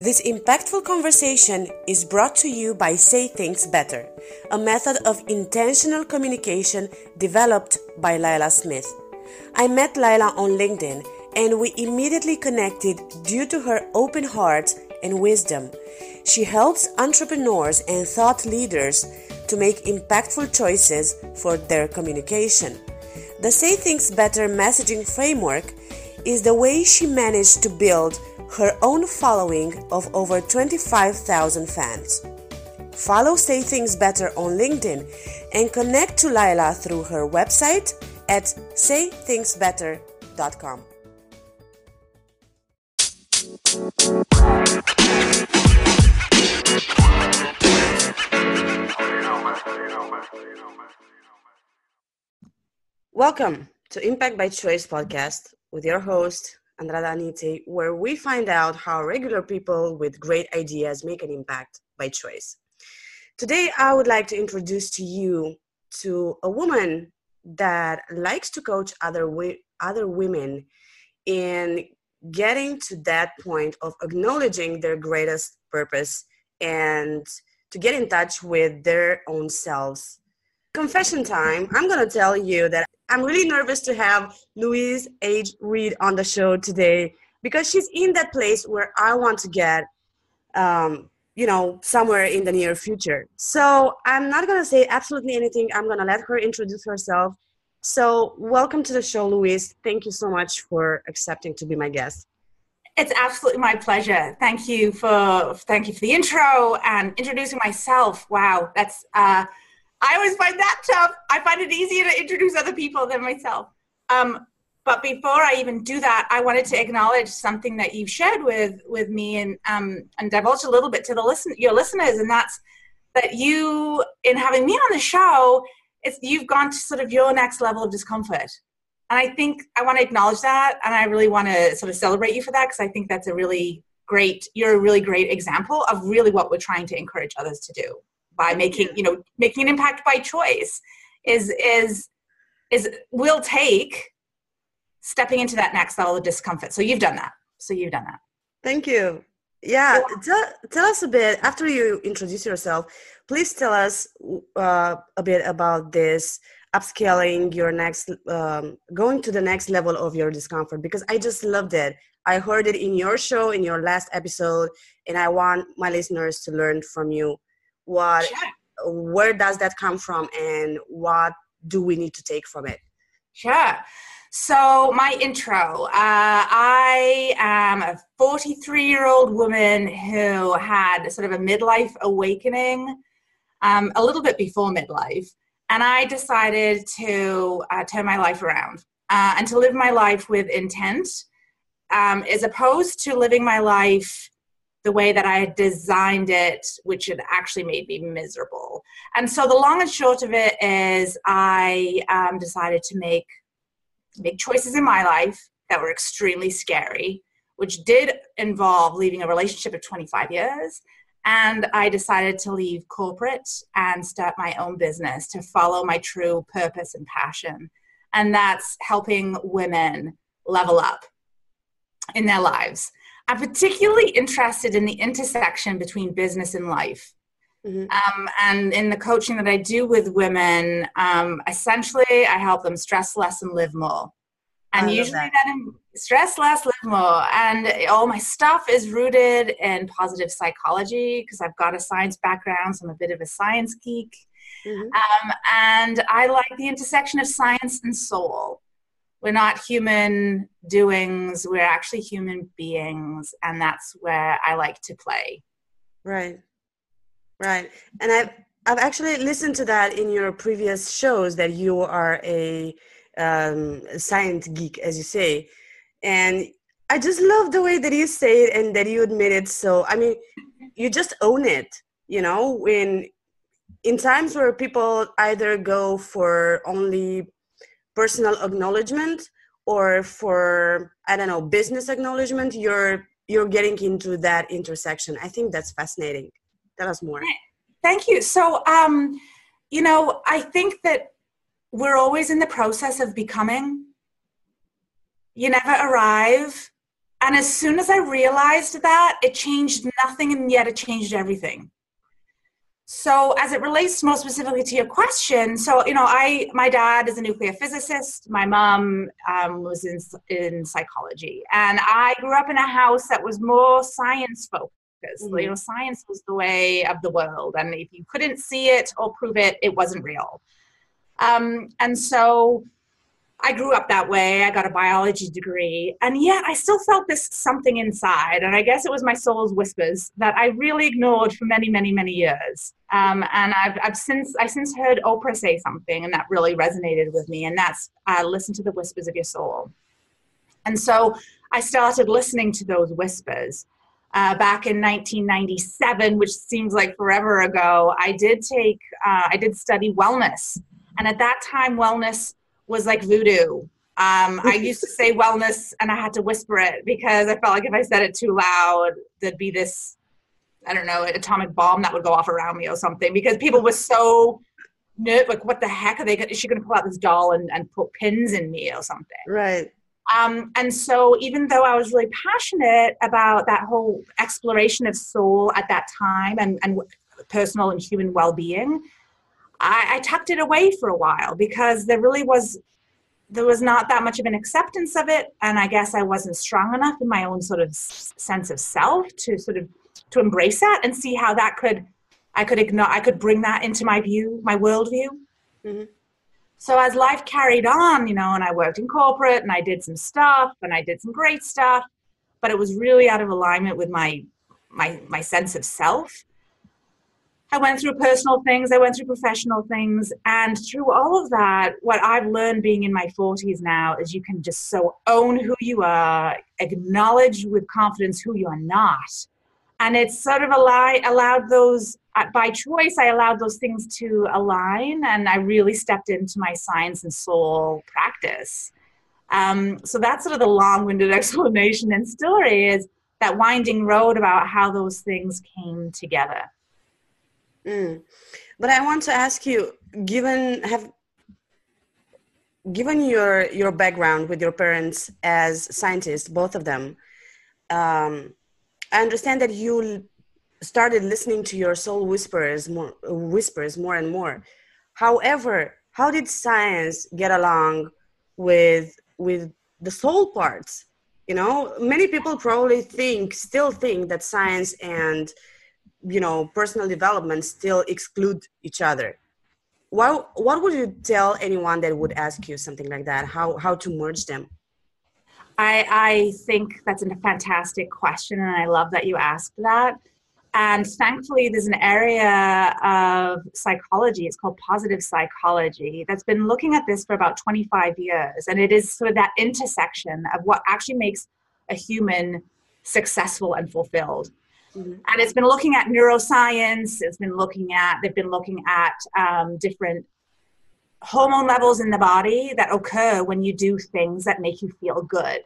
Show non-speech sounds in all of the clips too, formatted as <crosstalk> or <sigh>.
This impactful conversation is brought to you by Say Things Better, a method of intentional communication developed by Lila Smith. I met Lila on LinkedIn and we immediately connected due to her open heart and wisdom. She helps entrepreneurs and thought leaders to make impactful choices for their communication. The Say Things Better messaging framework is the way she managed to build her own following of over 25,000 fans. Follow Say Things Better on LinkedIn and connect to Lila through her website at saythingsbetter.com. Welcome to Impact by Choice podcast with your host, Andrada Anite, where we find out how regular people with great ideas make an impact by choice. Today, I would like to introduce to you to a woman that likes to coach other other women in getting to that point of acknowledging their greatest purpose and to get in touch with their own selves. Confession time. I'm going to tell you that I'm really nervous to have Louise H. Reed on the show today because she's in that place where I want to get, um, you know, somewhere in the near future. So I'm not going to say absolutely anything. I'm going to let her introduce herself. So, welcome to the show, Louise. Thank you so much for accepting to be my guest. It's absolutely my pleasure. Thank you for thank you for the intro and introducing myself. Wow, that's uh, I always find that tough. I find it easier to introduce other people than myself. Um, but before I even do that, I wanted to acknowledge something that you've shared with with me and um, and divulge a little bit to the listen your listeners, and that's that you in having me on the show, it's you've gone to sort of your next level of discomfort. And I think I want to acknowledge that, and I really want to sort of celebrate you for that because I think that's a really great. You're a really great example of really what we're trying to encourage others to do by making you. know making an impact by choice is is is will take stepping into that next level of discomfort. So you've done that. So you've done that. Thank you. Yeah tell, tell us a bit after you introduce yourself please tell us uh, a bit about this upscaling your next um, going to the next level of your discomfort because i just loved it. I heard it in your show in your last episode and i want my listeners to learn from you what sure. where does that come from and what do we need to take from it? Sure. So my intro. Uh, i am a 43 year old woman who had sort of a midlife awakening um, a little bit before midlife and i decided to uh, turn my life around uh, and to live my life with intent um, as opposed to living my life the way that I had designed it, which had actually made me miserable. And so the long and short of it is I um, decided to make make choices in my life that were extremely scary, which did involve leaving a relationship of 25 years. And I decided to leave corporate and start my own business to follow my true purpose and passion. And that's helping women level up in their lives. I'm particularly interested in the intersection between business and life. Mm-hmm. Um, and in the coaching that I do with women, um, essentially I help them stress less and live more. And usually that, that stress less, live more. And all my stuff is rooted in positive psychology because I've got a science background, so I'm a bit of a science geek. Mm-hmm. Um, and I like the intersection of science and soul we're not human doings we're actually human beings and that's where i like to play. Right. Right. And i've i've actually listened to that in your previous shows that you are a um, science geek as you say. And i just love the way that you say it and that you admit it. So i mean you just own it you know when in times where people either go for only personal acknowledgement or for i don't know business acknowledgement you're you're getting into that intersection. I think that's fascinating. Tell us more. Thank you. So um you know i think that we're always in the process of becoming you never arrive. And as soon as I realized that, it changed nothing and yet it changed everything. So as it relates more specifically to your question, so you know, I my dad is a nuclear physicist. My mom um, was in in psychology, and I grew up in a house that was more science focused. Mm-hmm. You know, science was the way of the world, and if you couldn't see it or prove it, it wasn't real. Um, and so I grew up that way. I got a biology degree, and yet I still felt this something inside. And I guess it was my soul's whispers that I really ignored for many, many, many years. Um, and I've, I've since I since heard Oprah say something, and that really resonated with me. And that's uh, listen to the whispers of your soul. And so I started listening to those whispers. Uh, back in 1997, which seems like forever ago, I did take, uh, I did study wellness. And at that time, wellness was like voodoo. Um, I <laughs> used to say wellness and I had to whisper it because I felt like if I said it too loud, there'd be this, I don't know, atomic bomb that would go off around me or something because people were so nervous. like, what the heck are they? Is she going to pull out this doll and, and put pins in me or something? Right. Um, and so, even though I was really passionate about that whole exploration of soul at that time and, and personal and human well being, I, I tucked it away for a while because there really was there was not that much of an acceptance of it. And i guess i wasn't strong enough in my own sort of sense of self to sort of to embrace that and see how that could i could ignore i could bring that into my view my worldview. Mm-hmm. so as life carried on you know and i worked in corporate and i did some stuff and i did some great stuff but it was really out of alignment with my my my sense of self I went through personal things, I went through professional things, and through all of that, what I've learned being in my 40s now is you can just so own who you are, acknowledge with confidence who you're not. And it's sort of allowed those, uh, by choice, I allowed those things to align, and I really stepped into my science and soul practice. Um, so that's sort of the long winded <laughs> explanation and story is that winding road about how those things came together. Mm. But I want to ask you, given have given your your background with your parents as scientists, both of them, um, I understand that you started listening to your soul whispers more whispers more and more. However, how did science get along with with the soul parts? You know, many people probably think still think that science and you know personal development still exclude each other. What what would you tell anyone that would ask you something like that? How how to merge them? I i think that's a fantastic question and i love that you asked that. And thankfully there's an area of psychology it's called positive psychology that's been looking at this for about 25 years. And it is sort of that intersection of what actually makes a human successful and fulfilled Mm-hmm. And it's been looking at neuroscience, it's been looking at, they've been looking at um, different hormone levels in the body that occur when you do things that make you feel good.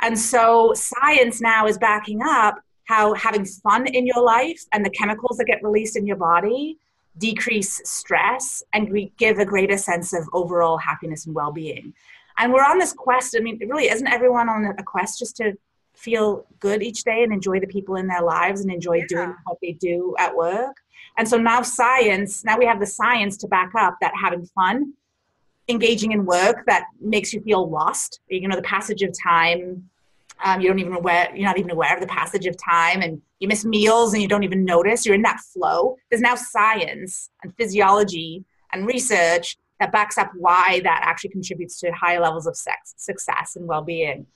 And so science now is backing up how having fun in your life and the chemicals that get released in your body decrease stress and give a greater sense of overall happiness and well-being. And we're on this quest. I mean, really, isn't everyone on a quest just to feel good each day and enjoy the people in their lives and enjoy yeah. doing what they do at work. And so now science, now we have the science to back up that having fun, engaging in work that makes you feel lost, you know, the passage of time, um, you don't even aware, you're not even aware of the passage of time and you miss meals and you don't even notice you're in that flow. There's now science and physiology and research that backs up why that actually contributes to higher levels of sex, success and well-being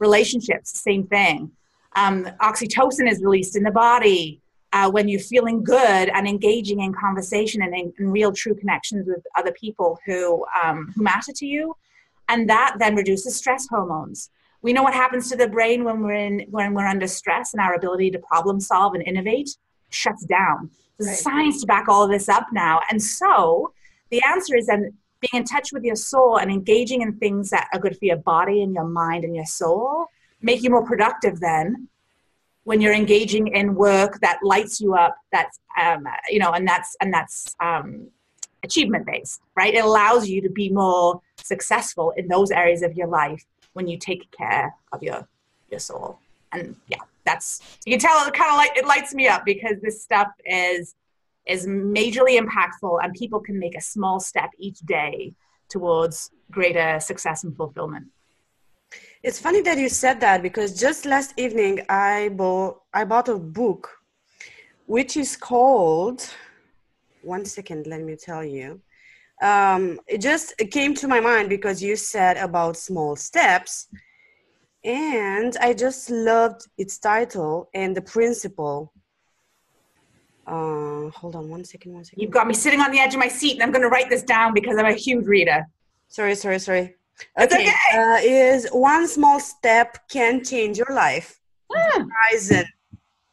relationships, same thing. Um, oxytocin is released in the body uh, when you're feeling good and engaging in conversation and in, in real, true connections with other people who um, who matter to you, and that then reduces stress hormones. We know what happens to the brain when we're in when we're under stress, and our ability to problem solve and innovate shuts down. There's right. science to back all of this up now, and so the answer is then being in touch with your soul and engaging in things that are good for your body and your mind and your soul make you more productive then when you're engaging in work that lights you up that's um, you know and that's and that's um, achievement based right it allows you to be more successful in those areas of your life when you take care of your your soul. And yeah, that's you can tell it kind of like it lights me up because this stuff is is majorly impactful and people can make a small step each day towards greater success and fulfillment. It's funny that you said that because just last evening I bought I bought a book which is called one second let me tell you. Um, it just came to my mind because you said about small steps. And i just loved its title and the principle uh, hold on one second one second. You've got me sitting on the edge of my seat and i'm going to write this down because i'm a huge reader. Sorry sorry sorry. Okay, okay. Uh, is one small step can change your life? Mm. kaizen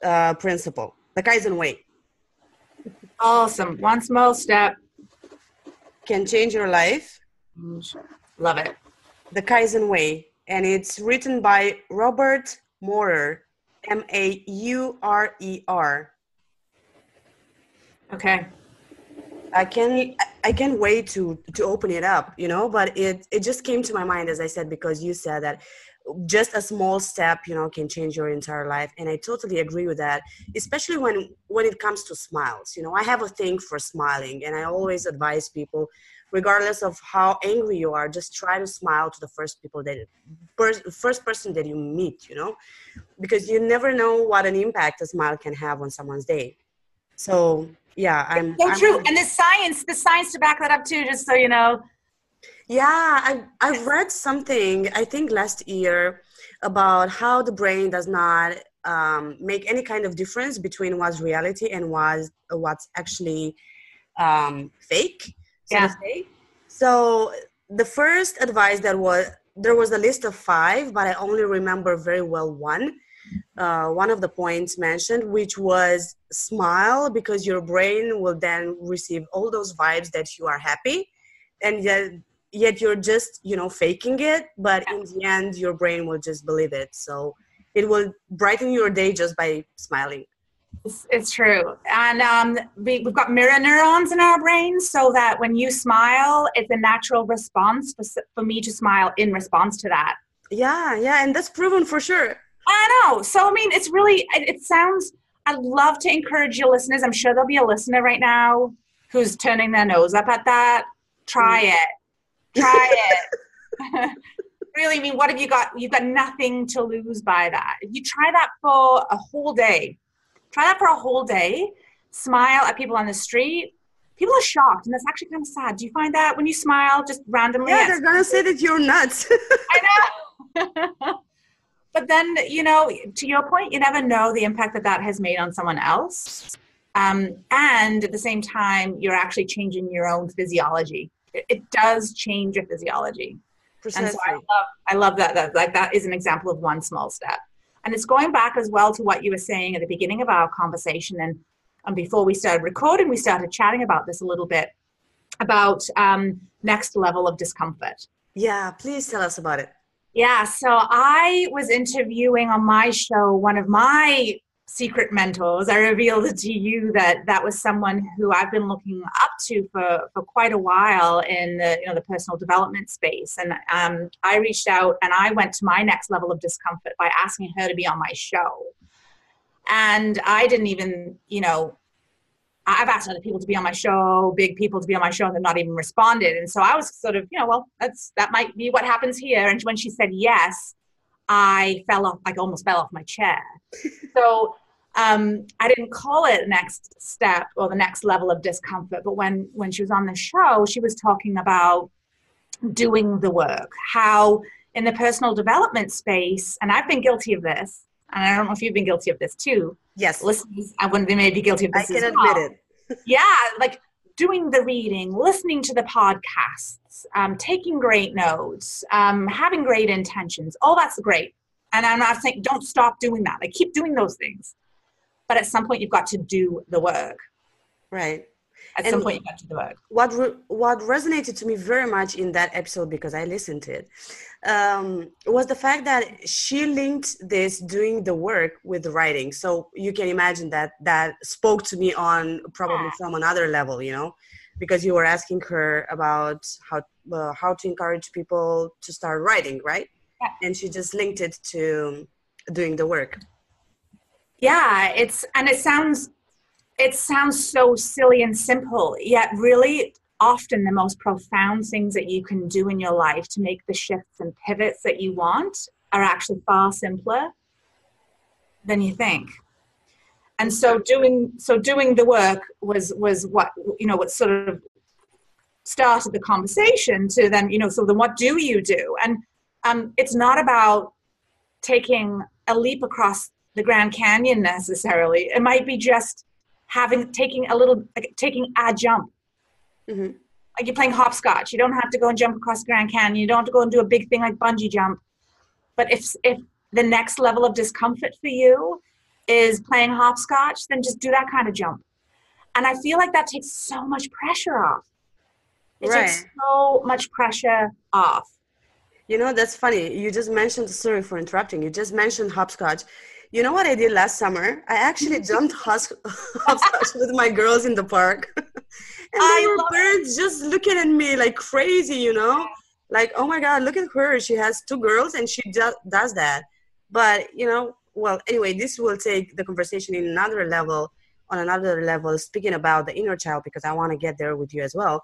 uh, principle. The kaizen way. Awesome. One small step. Can change your life? Love it. The kaizen way. And it's written by Robert Maurer, M A U R E R. Okay. I can I can't wait to to open it up, you know, but it it just came to my mind as I said because you said that just a small step, you know, can change your entire life and I totally agree with that, especially when when it comes to smiles. You know, I have a thing for smiling and I always advise people regardless of how angry you are just try to smile to the first people that first person that you meet you know because you never know what an impact a smile can have on someone's day so yeah i'm so I'm, true and the science the science to back that up too just so you know yeah i i read something i think last year about how the brain does not um, make any kind of difference between what's reality and what's what's actually um, fake so yeah. So the first advice that was there was a list of five, but I only remember very well one. Uh, one of the points mentioned, which was smile because your brain will then receive all those vibes that you are happy, and yet yet you're just you know faking it. But in the end, your brain will just believe it. So it will brighten your day just by smiling. It's, it's true. And um, we, have got mirror neurons in our brains so that when you smile, it's a natural response for, for me to smile in response to that. Yeah, yeah. And that's proven for sure. I know. So, I mean, it's really, it, it sounds, I'd love to encourage your listeners. I'm sure there'll be a listener right now who's turning their nose up at that. Try mm. it. Try <laughs> it. <laughs> really, I mean, what have you got? You've got nothing to lose by that. If you try that for a whole day, Try that for a whole day. Smile at people on the street. People are shocked, and that's actually kind of sad. Do you find that when you smile just randomly? Yeah, they're gonna say that you're nuts. <laughs> I know. But then, you know, to your point, you never know the impact that that has made on someone else. Um, and at the same time, you're actually changing your own physiology. It, it does change your physiology. Precisely. And so I love, I love that, that. Like that is an example of one small step. And it's going back as well to what you were saying at the beginning of our conversation. And, and before we started recording, we started chatting about this a little bit about um, next level of discomfort. Yeah, please tell us about it. Yeah, so I was interviewing on my show one of my secret mentors. I revealed to you that that was someone who I've been looking up to for, for quite a while in the you know the personal development space. And um, I reached out and I went to my next level of discomfort by asking her to be on my show. And I didn't even you know I've asked other people to be on my show, big people to be on my show, and they've not even responded. And so I was sort of, you know, well, that's that might be what happens here. And when she said yes, I fell off, like almost fell off my chair. <laughs> so um, I didn't call it next step or the next level of discomfort. But when when she was on the show, she was talking about doing the work, how in the personal development space, and I've been guilty of this, and I don't know if you've been guilty of this too. Yes, listeners, I wouldn't be guilty of this. I can admit it. <laughs> yeah, like doing the reading, listening to the podcasts, um, taking great notes, um, having great intentions. All that's great. And I'm not saying don't stop doing that. Like keep doing those things. But at some point, you've got to do the work. Right. At and some point, you've got to the work. What re- what resonated to me very much in that episode because I listened to it um, was the fact that she linked this doing the work with writing. So you can imagine that that spoke to me on probably yeah. from another level, you know, because you were asking her about how uh, how to encourage people to start writing, right? Yeah. And she just linked it to doing the work yeah it's and it sounds it sounds so silly and simple yet really often the most profound things that you can do in your life to make the shifts and pivots that you want are actually far simpler than you think. And so doing so doing the work was was what you know what sort of started the conversation to then you know so then what do you do? And um, it's not about taking a leap across the grand canyon necessarily. It might be just having taking a little like, taking a jump mm-hmm. like you're playing hopscotch you don't have to go and jump across grand canyon you don't have to go and do a big thing like bungee jump but if if the next level of discomfort for you is playing hopscotch, then just do that kind of jump. And I feel like that takes so much pressure off. It right. takes so much pressure off. You know, that's funny. You just mentioned, sorry for interrupting, you just mentioned hopscotch. You know what I did last summer? I actually <laughs> jumped hopscotch with my girls in the park. <laughs> and I were parents just looking at me like crazy, you know? Like, oh my God, look at her. She has two girls and she just does that. But, you know, well, anyway, this will take the conversation in another level, on another level, speaking about the inner child, because I want to get there with you as well.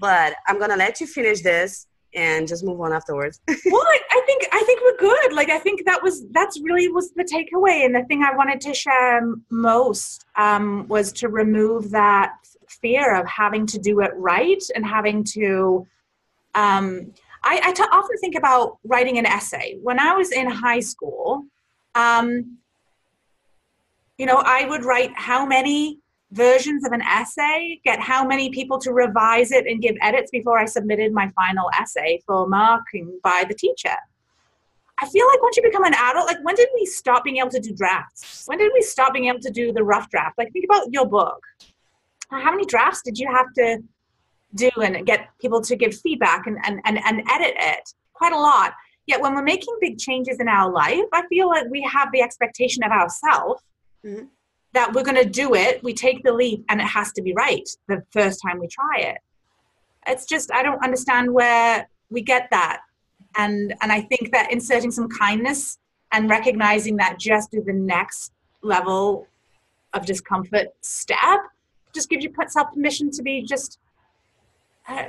But I'm gonna let you finish this and just move on afterwards. <laughs> well, I, think I think we're good. Like I think that was that's really was the takeaway, and the thing I wanted to share most um, was to remove that fear of having to do it right and having to. Um, I, I t- often think about writing an essay. When I was in high school, um, you know, I would write how many versions of an essay, get how many people to revise it and give edits before I submitted my final essay for marking by the teacher. I feel like once you become an adult, like when did we stop being able to do drafts? When did we stop being able to do the rough draft? Like think about your book. How many drafts did you have to do and get people to give feedback and, and, and, and edit it? Quite a lot. Yet when we're making big changes in our life, I feel like we have the expectation of ourselves mm-hmm. That we're going to do it. We take the leap and it has to be right the first time we try it. It's just, I don't understand where we get that. And, and I think that inserting some kindness and recognizing that just do the next level of discomfort step just gives you self permission to be just uh,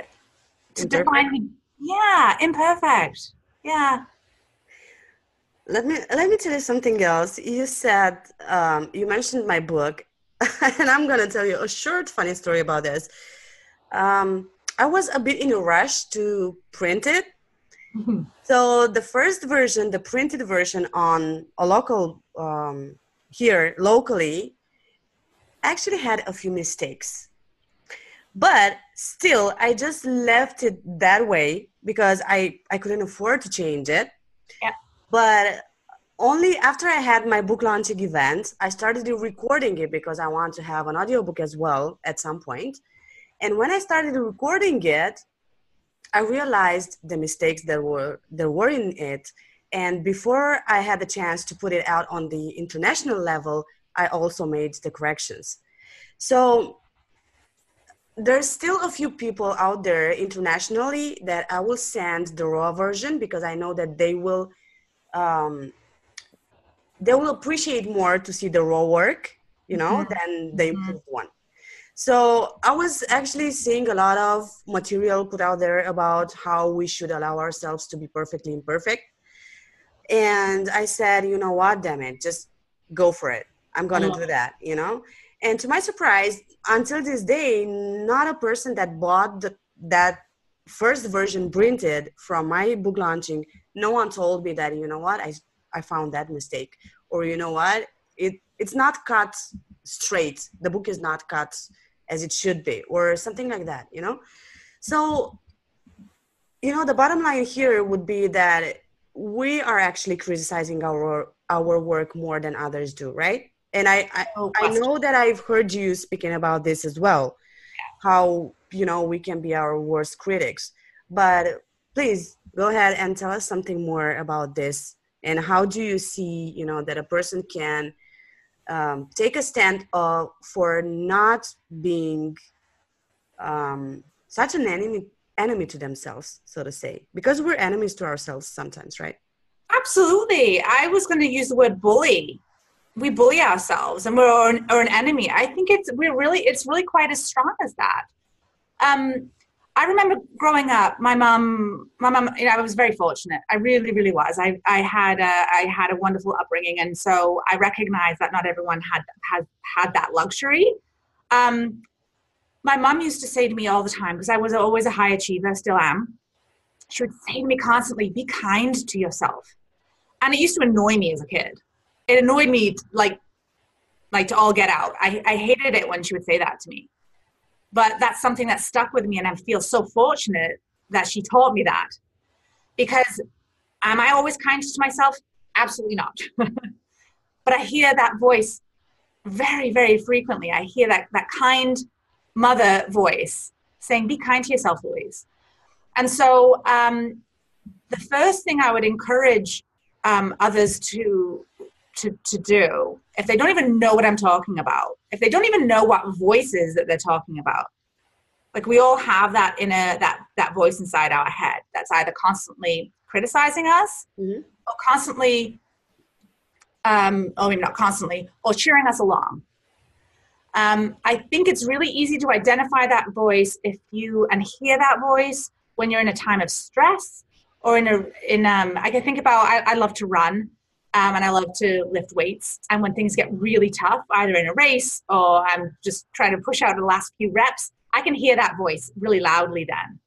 to imperfect. define yeah imperfect yeah let me let me tell you something else. You said um, you mentioned my book <laughs> and i'm going to tell you a short funny story about this. Um, i was a bit in a rush to print it. Mm-hmm. so the first version the printed version on a local um, here locally actually had a few mistakes. But still i just left it that way because i i couldn't afford to change it. Yeah. But only after i had my book launching event i started recording it because i want to have an audiobook as well at some point. And when i started recording it i realized the mistakes that were there were in it. And before i had the chance to put it out on the international level i also made the corrections. So there's still a few people out there internationally that I will send the raw version because I know that they will um, they will appreciate more to see the raw work, you know, mm-hmm. than the improved one. So I was actually seeing a lot of material put out there about how we should allow ourselves to be perfectly imperfect. And I said, you know what, damn it, just go for it. I'm gonna mm-hmm. do that, you know? And to my surprise, until this day, not a person that bought the, that first version printed from my book launching, no one told me that, you know what, I, I found that mistake. Or, you know what, it, it's not cut straight. The book is not cut as it should be, or something like that, you know? So, you know, the bottom line here would be that we are actually criticizing our our work more than others do, right? and I I, oh, I know that I've heard you speaking about this as well, how you know we can be our worst critics. But please go ahead and tell us something more about this and how do you see you know that a person can um, take a stand for not being um, such an enemy enemy to themselves so to say because we're enemies to ourselves sometimes right Absolutely. I was going to use the word bully. We bully ourselves and we're an enemy. I think it's we're really it's really quite as strong as that. Um, I remember growing up, my mom, my mom, you know, I was very fortunate. I really, really was. I, I had a, I had a wonderful upbringing, and so I recognize that not everyone had had had that luxury. Um, my mom used to say to me all the time because I was always a high achiever, still am. She would say to me constantly, "Be kind to yourself," and it used to annoy me as a kid. It annoyed me like, like to all get out. I, I hated it when she would say that to me but that's something that stuck with me and i feel so fortunate that she taught me that. Because am i always kind to myself? Absolutely not. <laughs> But i hear that voice very very frequently. I hear that that kind mother voice saying be kind to yourself louise and so um, the first thing i would encourage um, others to to, to do if they don't even know what I'm talking about, if they don't even know what voices that they're talking about. Like we all have that inner that that voice inside our head that's either constantly criticizing us mm-hmm. or constantly um, or maybe not constantly, or cheering us along. Um, I think it's really easy to identify that voice if you and hear that voice when you're in a time of stress or in a in um, I can think about I, I love to run um, and I love to lift weights. And when things get really tough, either in a race or I'm just trying to push out the last few reps, I can hear that voice really loudly then.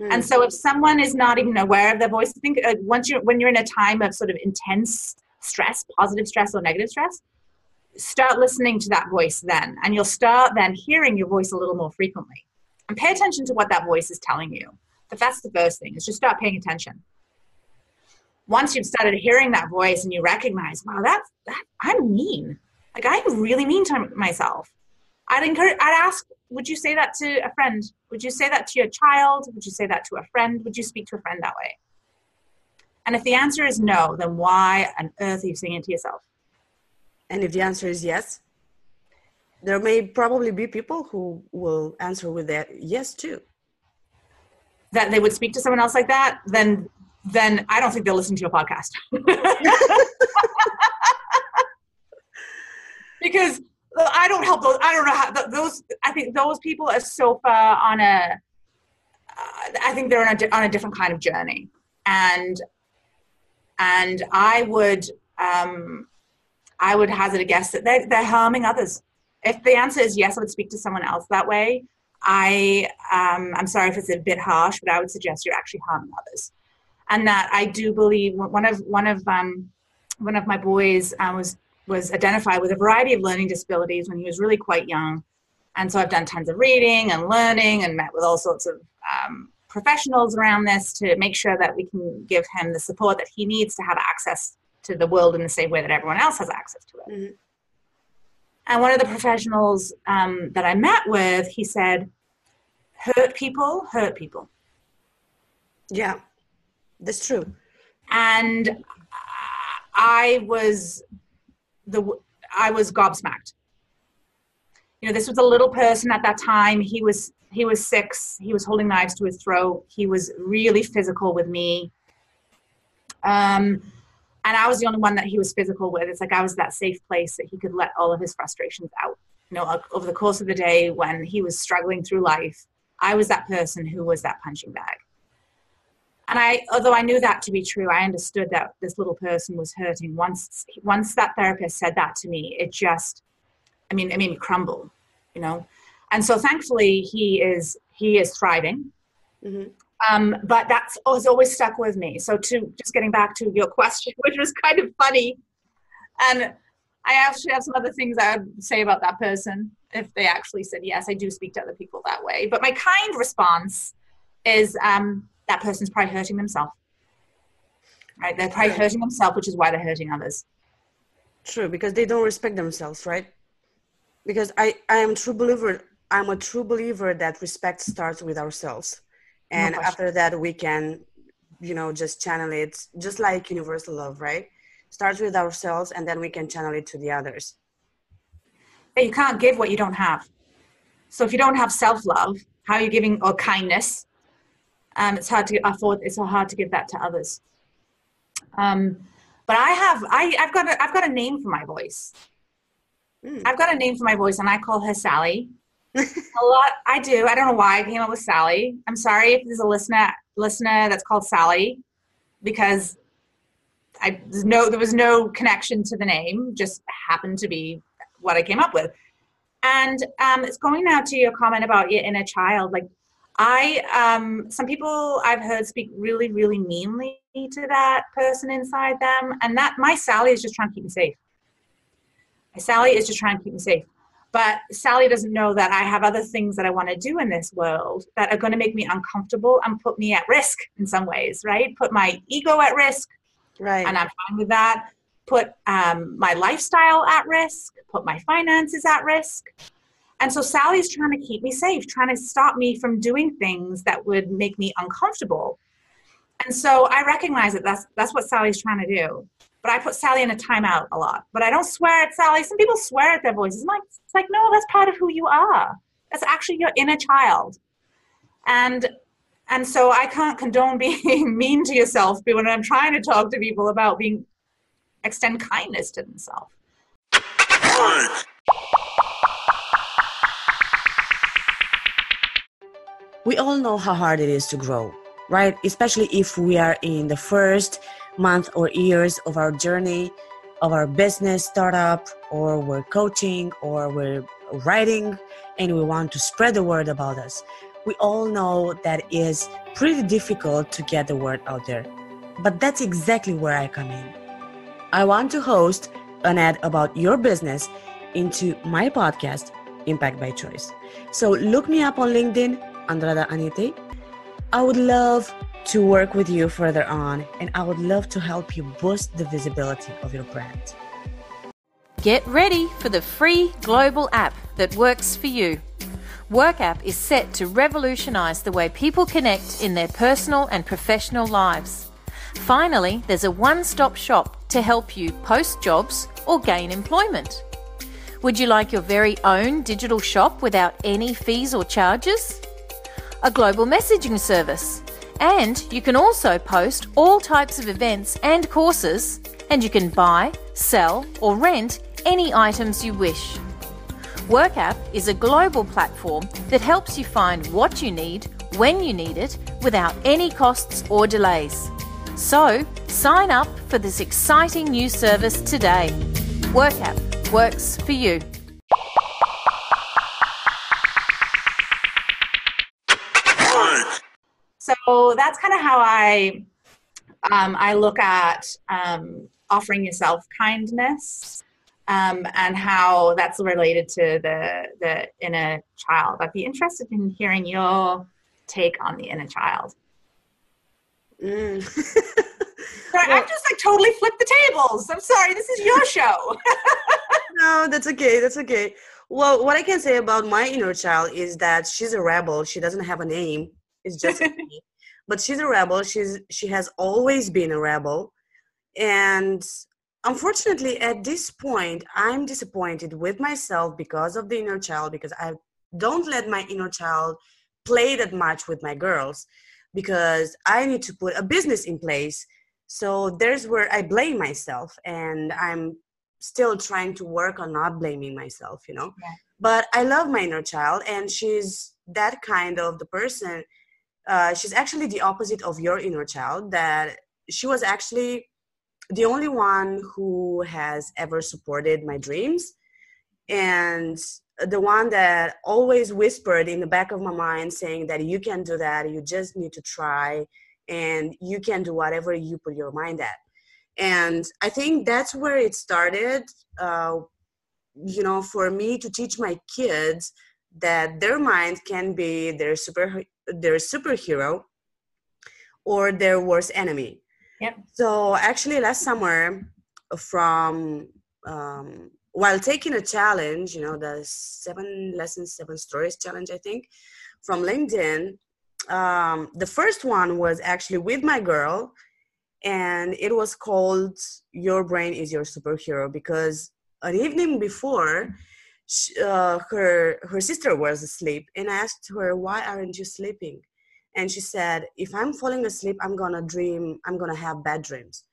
Mm. And so if someone is not even aware of their voice, I think uh, once you when you're in a time of sort of intense stress, positive stress or negative stress, start listening to that voice then, and you'll start then hearing your voice a little more frequently. And pay attention to what that voice is telling you. But that's the first thing is just start paying attention once you've started hearing that voice and you recognize, wow, that's that I'm mean. Like I'm really mean to myself. I'd encourage I'd ask, would you say that to a friend? Would you say that to your child? Would you say that to a friend? Would you speak to a friend that way? And if the answer is no, then why on earth are you saying it to yourself? And if the answer is yes, there may probably be people who will answer with that yes too. That they would speak to someone else like that, then then I don't think they'll listen to your podcast. <laughs> because I don't help those. I don't know how those. I think those people are so far on a. Uh, I think they're on a on a different kind of journey, and and I would um, I would hazard a guess that they're, they're harming others. If the answer is yes, I would speak to someone else that way. I um, I'm sorry if it's a bit harsh, but I would suggest you're actually harming others and that I do believe one of one of um, one of my boys uh, was was identified with a variety of learning disabilities when he was really quite young, and so I've done tons of reading and learning and met with all sorts of um, professionals around this to make sure that we can give him the support that he needs to have access to the world in the same way that everyone else has access to it. Mm-hmm. And one of the professionals um, that I met with, he said, "Hurt people, hurt people." Yeah, that's true. And I was the I was gobsmacked. You know, this was a little person at that time. He was he was six. He was holding knives to his throat. He was really physical with me. Um, and I was the only one that he was physical with. It's like I was that safe place that he could let all of his frustrations out. You know, over the course of the day when he was struggling through life, I was that person who was that punching bag and I, although I knew that to be true, I understood that this little person was hurting. Once, once that therapist said that to me, it just, I mean, it made me crumble, you know. And so, thankfully, he is he is thriving. Mm-hmm. Um, but that's has always stuck with me. So, to just getting back to your question, <laughs> which was kind of funny, and I actually have some other things I would say about that person if they actually said yes. I do speak to other people that way. But my kind response is. Um, that person's probably hurting themselves. Right? They're probably hurting themselves, which is why they're hurting others. True, because they don't respect themselves, right? Because I, I am true believer. I'm a true believer that respect starts with ourselves, and no after that we can, you know, just channel it, just like universal love, right? Starts with ourselves, and then we can channel it to the others. You can't give what you don't have. So if you don't have self love, how are you giving or kindness? Um, it's hard to afford it's hard to give that to others um, But I have I, I've got a, I've got a name for my voice. Mm. I've got a name for my voice, and I call her Sally. <laughs> a lot I do. I don't know why I came up with Sally. I'm sorry if there's a listener listener that's called Sally, because I no there was no connection to the name. Just happened to be what I came up with. And um, it's going now to your comment about your inner child. Like I, um, some people I've heard speak really, really meanly to that person inside them, and that my Sally is just trying to keep me safe. My Sally is just trying to keep me safe. But Sally doesn't know that I have other things that I want to do in this world that are going to make me uncomfortable and put me at risk in some ways, right? Put my ego at risk. Right. And I'm fine with that. Put um, my lifestyle at risk, put my finances at risk. And so Sally's trying to keep me safe, trying to stop me from doing things that would make me uncomfortable. And so I recognize that that's that's what Sally's trying to do but I put Sally in a timeout a lot. But I don't swear at Sally. Some people swear at their voices. I'm like, it's like, no, that's part of who you are. That's actually your inner child. And and so I can't condone <laughs> being mean to yourself when I'm trying to talk to people about being extend kindness to themselves. We all know how hard it is to grow, right? Especially if we are in the first month or years of our journey of our business startup or we're coaching or we're writing and we want to spread the word about us. We all know that is pretty difficult to get the word out there. But that's exactly where i come in. I want to host an ad about your business into my podcast impact by choice. So look me up on linkedin andrada anite i would love to work with you further on, and I would love to help you boost the visibility of your brand. Get ready for the free global app that works for you. WorkApp is set to revolutionize the way people connect in their personal and professional lives. Finally, there's a one stop shop to help you post jobs or gain employment. Would you like your very own digital shop without any fees or charges? A global messaging service and you can also post all types of events and courses, and you can buy, sell, or rent any items you wish. WorkApp is a global platform that helps you find what you need when you need it without any costs or delays. So, sign up for this exciting new service today. WorkApp works for you. So that's kind of how I um, I look at um, offering yourself kindness um, and how that's related to the the inner child. I'd be interested in hearing your take on the inner child. Mm. <laughs> sorry, well, I'm just like totally flipped the tables. I'm sorry. This is your show. <laughs> no, that's okay. That's okay. Well, what I can say about my inner child is that she's a rebel. She doesn't have a name. It's just me. but she's a rebel. She's she has always been a rebel, and unfortunately, at this point, I'm disappointed with myself because of the inner child because I don't let my inner child play that much with my girls because I need to put a business in place. So there's where I blame myself, and I'm still trying to work on not blaming myself, you know. Yeah. But I love my inner child, and she's that kind of the person uh, she's actually the opposite of your inner child that she was actually the only one who has ever supported my dreams. And the one that always whispered in the back of my mind saying that you can do that you just need to try and you can do whatever you put your mind at. And i think that's where it started uh, you know for me to teach my kids that their mind can be their super their superhero or their worst enemy. Yep. So actually, last summer, from um, while taking a challenge, you know, the seven lessons, seven stories challenge, I think, from LinkedIn. Um, the first one was actually with my girl, and it was called "Your Brain Is Your Superhero" because an evening before she, uh, her her sister was asleep and I asked her why aren't you sleeping and she said if i'm falling asleep i'm gonna dream i'm gonna have bad dreams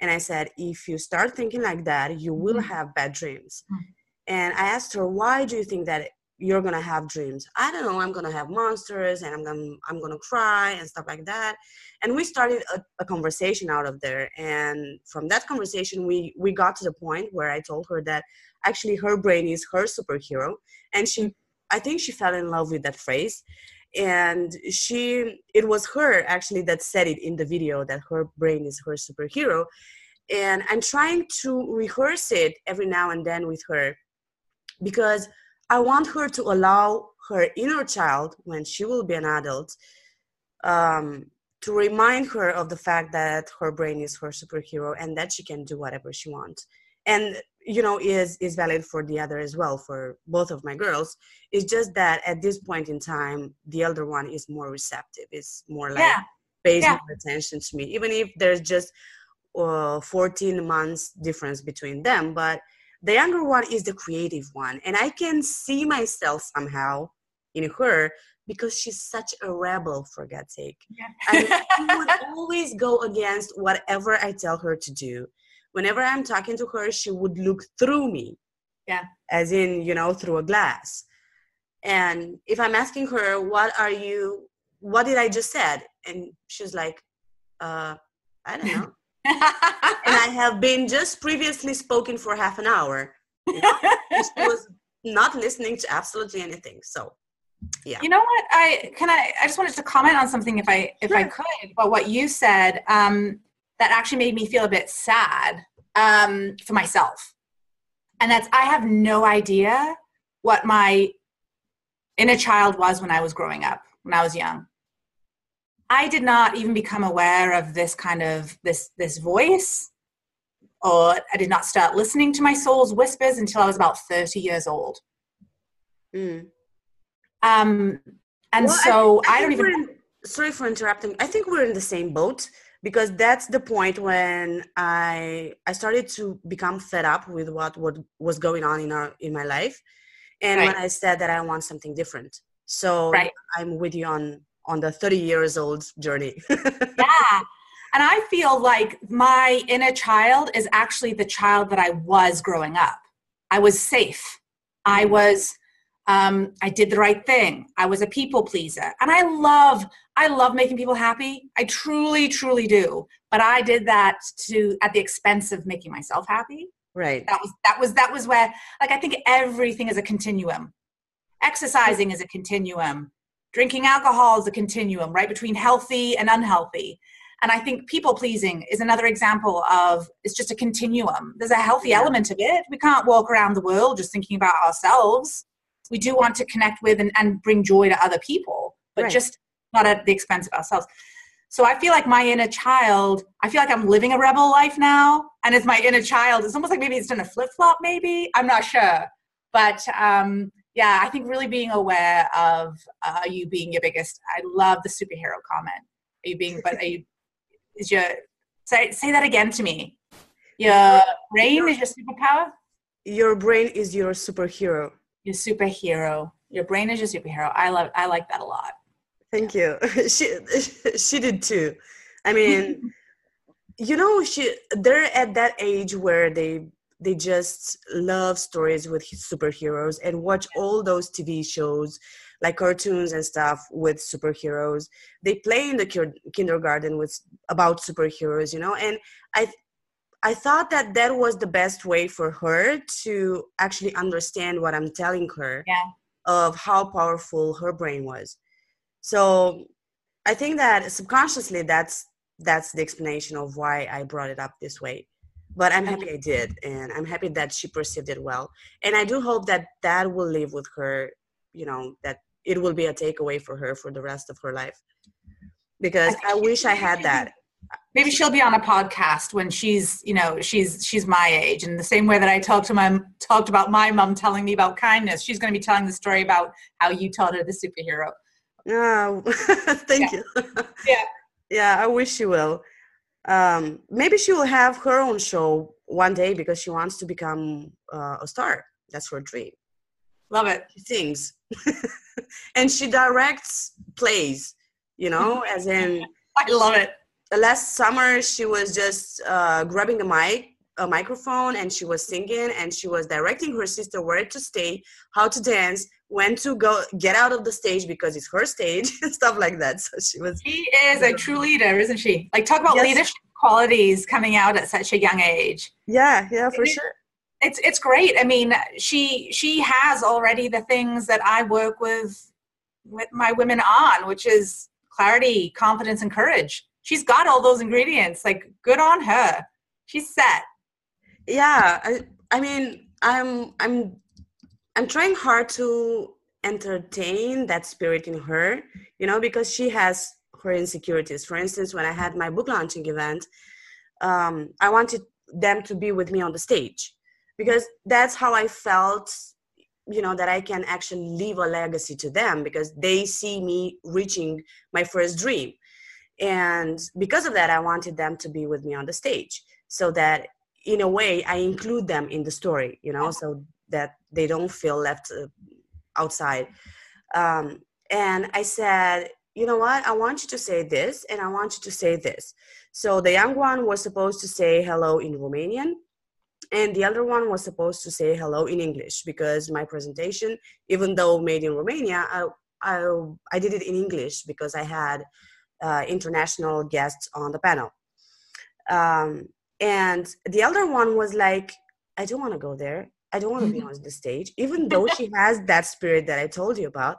and I said, if you start thinking like that, you will Mhm. have bad dreams. Mhm. And I asked her, why do you think that you're gonna have dreams? I don't know. I'm gonna have monsters, and I'm gonna I'm gonna cry and stuff like that. And we started a, a conversation out of there. And from that conversation, we we got to the point where I told her that actually her brain is her superhero, and she I think she fell in love with that phrase and she it was her actually that said it in the video that her brain is her superhero and i'm trying to rehearse it every now and then with her because i want her to allow her inner child when she will be an adult um, to remind her of the fact that her brain is her superhero and that she can do whatever she wants. And you know is is valid for the other as well for both of my girls it's just that at this point in time the elder one is more receptive it's more like Yeah. pays Yeah. more attention to me even if there's just uh, 14 months difference between them but the younger one is the creative one and i can see myself somehow in her because she's such a rebel for god's sake and she would <laughs> always go against whatever I tell her to do. Whenever I'm talking to her, she would look through me. Yeah. As in, you know, through a glass. And if I'm asking her, what are you, what did I just said? And she's like, uh, I don't know. <laughs> and I have been just previously spoken for half an hour. You know? She was not listening to absolutely anything. So, yeah. You know what? I can I. I just wanted to comment on something, if I if I could, about what you said. Um, that actually made me feel a bit sad um, for myself, and that's I have no idea what my inner child was when I was growing up, when I was young. I did not even become aware of this kind of this this voice, or I did not start listening to my soul's whispers until I was about thirty years old. Mm. Um, and Well, so think- I, don't even. in- sorry for interrupting. I think we're in the same boat because that's the point when I I started to become fed up with what what was going on in our in my life, and when I said that I want something different. So Right. I'm with you on on the 30 years old journey. <laughs> yeah and i feel like my inner child is actually the child that i was growing up i was safe i was um, i did the right thing. I was a people pleaser. And i love i love making people happy. I truly truly do. But i did that to at the expense of making myself happy. Right. that was that was that was where like i think everything is a continuum. Exercising is a continuum. Drinking alcohol is a continuum right between healthy and unhealthy. And i think people pleasing is another example of it's just a continuum. There's a healthy Yeah. element of it. We can't walk around the world just thinking about ourselves we do want to connect with and, and bring joy to other people but Right. just not at the expense of ourselves so I feel like my inner child, I feel like I'm living a rebel life now. And it's my inner child. It's almost like maybe it's done a flip flop, maybe. I'm not sure. But um, yeah, I think really being aware of uh, you being your biggest. I love the superhero comment. Are you being, but are you, is your, say, say that again to me. Your brain is your superpower? Your brain is your superhero. Your superhero. Your brain is your superhero. I love, I like that a lot. Thank you. <laughs> she <laughs> she did too. I mean, <laughs> you know, she they're at that age where they they just love stories with superheroes and watch all those TV shows like cartoons and stuff with superheroes. They play in the kindergarten with about superheroes, you know, and I I thought that that was the best way for her to actually understand what I'm telling her Yeah. of how powerful her brain was. So I think that subconsciously that's that's the explanation of why I brought it up this way. But I'm happy I did, and I'm happy that she perceived it well. And I do hope that that will live with her. You know that it will be a takeaway for her for the rest of her life. Because I wish I had that. Maybe she'll be on a podcast when she's you know she's she's my age and the same way that i talked to my talked about my mom telling me about kindness she's going to be telling the story about how you taught her the superhero Oh, <laughs> thank you. <laughs> Yeah. yeah, I wish she will. Um, maybe she will have her own show one day because she wants to become uh, a star. That's her dream. love it She sings, <laughs> and she directs plays. You know, as in i love it last summer she was just uh, grabbing a mic a microphone and she was singing and she was directing her sister where to stay how to dance when to go get out of the stage because it's her stage and <laughs> stuff like that. So she was she is a true leader isn't she? Like talk about yes. leadership qualities coming out at such a young age. Yeah yeah for sure. It's it's great. I mean she she has already the things that i work with with my women on which is clarity confidence and courage she's got all those ingredients. Like good on her. She's set. Yeah I, I mean i'm i'm i'm trying hard to entertain that spirit in her you know because she has her insecurities. For instance when i had my book launching event um, i wanted them to be with me on the stage because that's how i felt you know that i can actually leave a legacy to them because they see me reaching my first dream and because of that i wanted them to be with me on the stage so that in a way i include them in the story you know so that they don't feel left uh, outside. Um, and i said you know what? I want you to say this and i want you to say this. So the young one was supposed to say hello in romanian and the other one was supposed to say hello in english because my presentation even though made in romania i i, I did it in english because i had uh, international guests on the panel. Um, and the other one was like i don't want to go there. I don't want to be on the stage. Even though she has that spirit that i told you about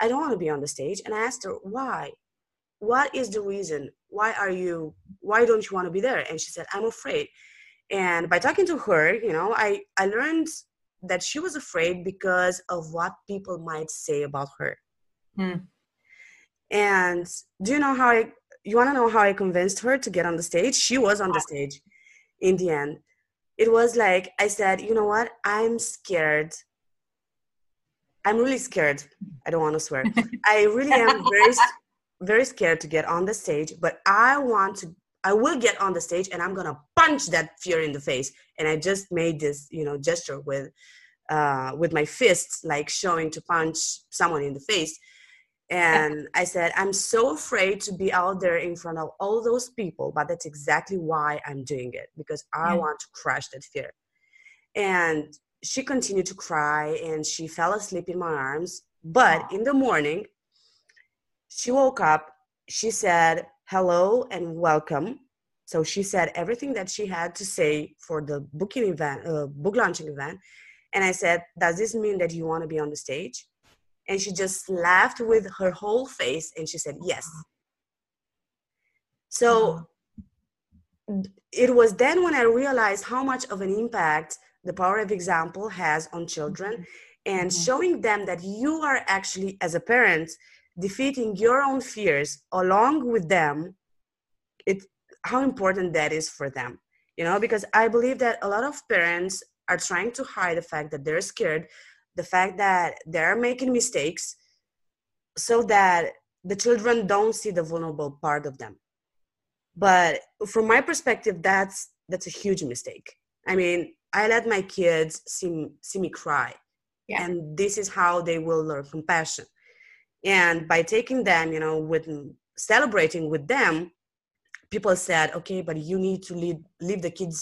i don't want to be on the stage. And i asked her why? What is the reason? Why are you why don't you want to be there? And she said i'm afraid. And by talking to her you know i i learned that she was afraid because of what people might say about her. Hmm. And do you know how i you want to know how i convinced her to get on the stage? She was on the stage in the end. It was like i said you know what? I'm scared. I'm really scared. I don't want to swear. I really am <laughs> very very scared to get on the stage but i want to i will get on the stage and i'm gonna punch that fear in the face. And i just made this you know gesture with uh with my fists like showing to punch someone in the face and I said, I'm so afraid to be out there in front of all those people, but that's exactly why I'm doing it because I yeah. want to crush that fear. And she continued to cry and she fell asleep in my arms. But in the morning, she woke up, she said, Hello and welcome. So she said everything that she had to say for the booking event, uh, book launching event. And I said, Does this mean that you want to be on the stage? And she just laughed with her whole face and she said yes so it was then when i realized how much of an impact the power of example has on children mm-hmm. and mm-hmm. showing them that you are actually as a parent defeating your own fears along with them it how important that is for them you know because i believe that a lot of parents are trying to hide the fact that they're scared the fact that they're making mistakes so that the children don't see the vulnerable part of them. But from my perspective that's that's a huge mistake. I mean i let my kids see, see me cry. Yeah. and this is how they will learn compassion. And by taking them you know with celebrating with them people said okay but you need to leave leave the kids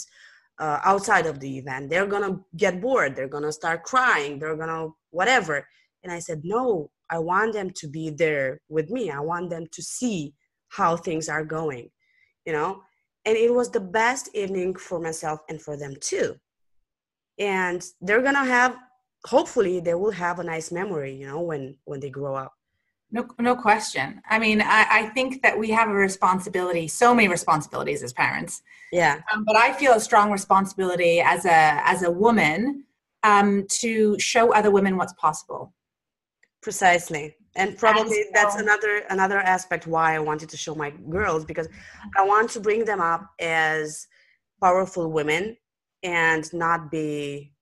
uh, outside of the event. They're gonna get bored. They're gonna start crying. They're gonna whatever. And i said no i want them to be there with me. I want them to see how things are going you know? And it was the best evening for myself and for them too. And they're gonna have hopefully they will have a nice memory you know when when they grow up no, no question. I mean, I, I, think that we have a responsibility, so many responsibilities as parents. Yeah. Um, but I feel a strong responsibility as a as a woman um, to show other women what's possible. Precisely, and probably and so, that's another another aspect why I wanted to show my girls because I want to bring them up as powerful women and not be.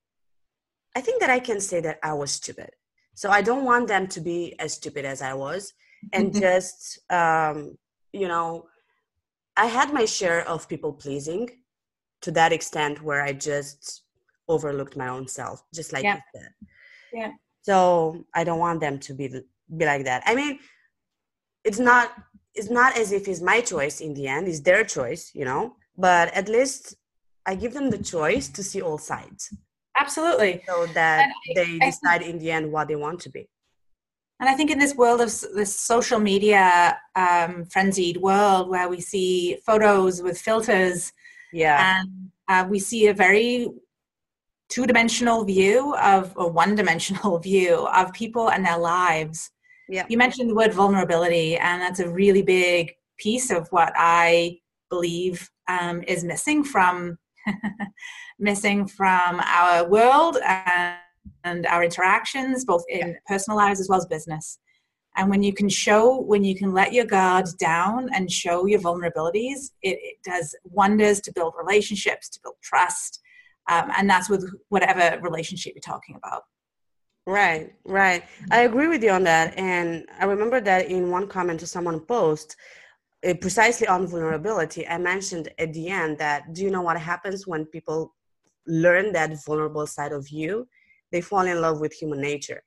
I think that I can say that I was stupid so I don't want them to be as stupid as I was and mm-hmm. just, um, you know, I had my share of people pleasing to that extent where I just overlooked my own self, just like yeah. you said. Yeah. So I don't want them to be be like that. I mean, it's not it's not as if it's my choice in the end; it's their choice, you know. But at least I give them the choice to see all sides. Absolutely. So that they decide in the end what they want to be. And I think in this world of this social media um, frenzied world where we see photos with filters, yeah, and uh, we see a very two-dimensional view of a one-dimensional <laughs> view of people and their lives. Yeah, you mentioned the word vulnerability, and that's a really big piece of what I believe um, is missing from <laughs> missing from our world and and our interactions, both in personal lives as well as business. And when you can show, when you can let your guard down and show your vulnerabilities, it, it does wonders to build relationships, to build trust. Um, and that's with whatever relationship you're talking about. Right, right. I agree with you on that. And I remember that in one comment to someone post, Uh, precisely on vulnerability, I mentioned at the end that do you know what happens when people learn that vulnerable side of you? they fall in love with human nature.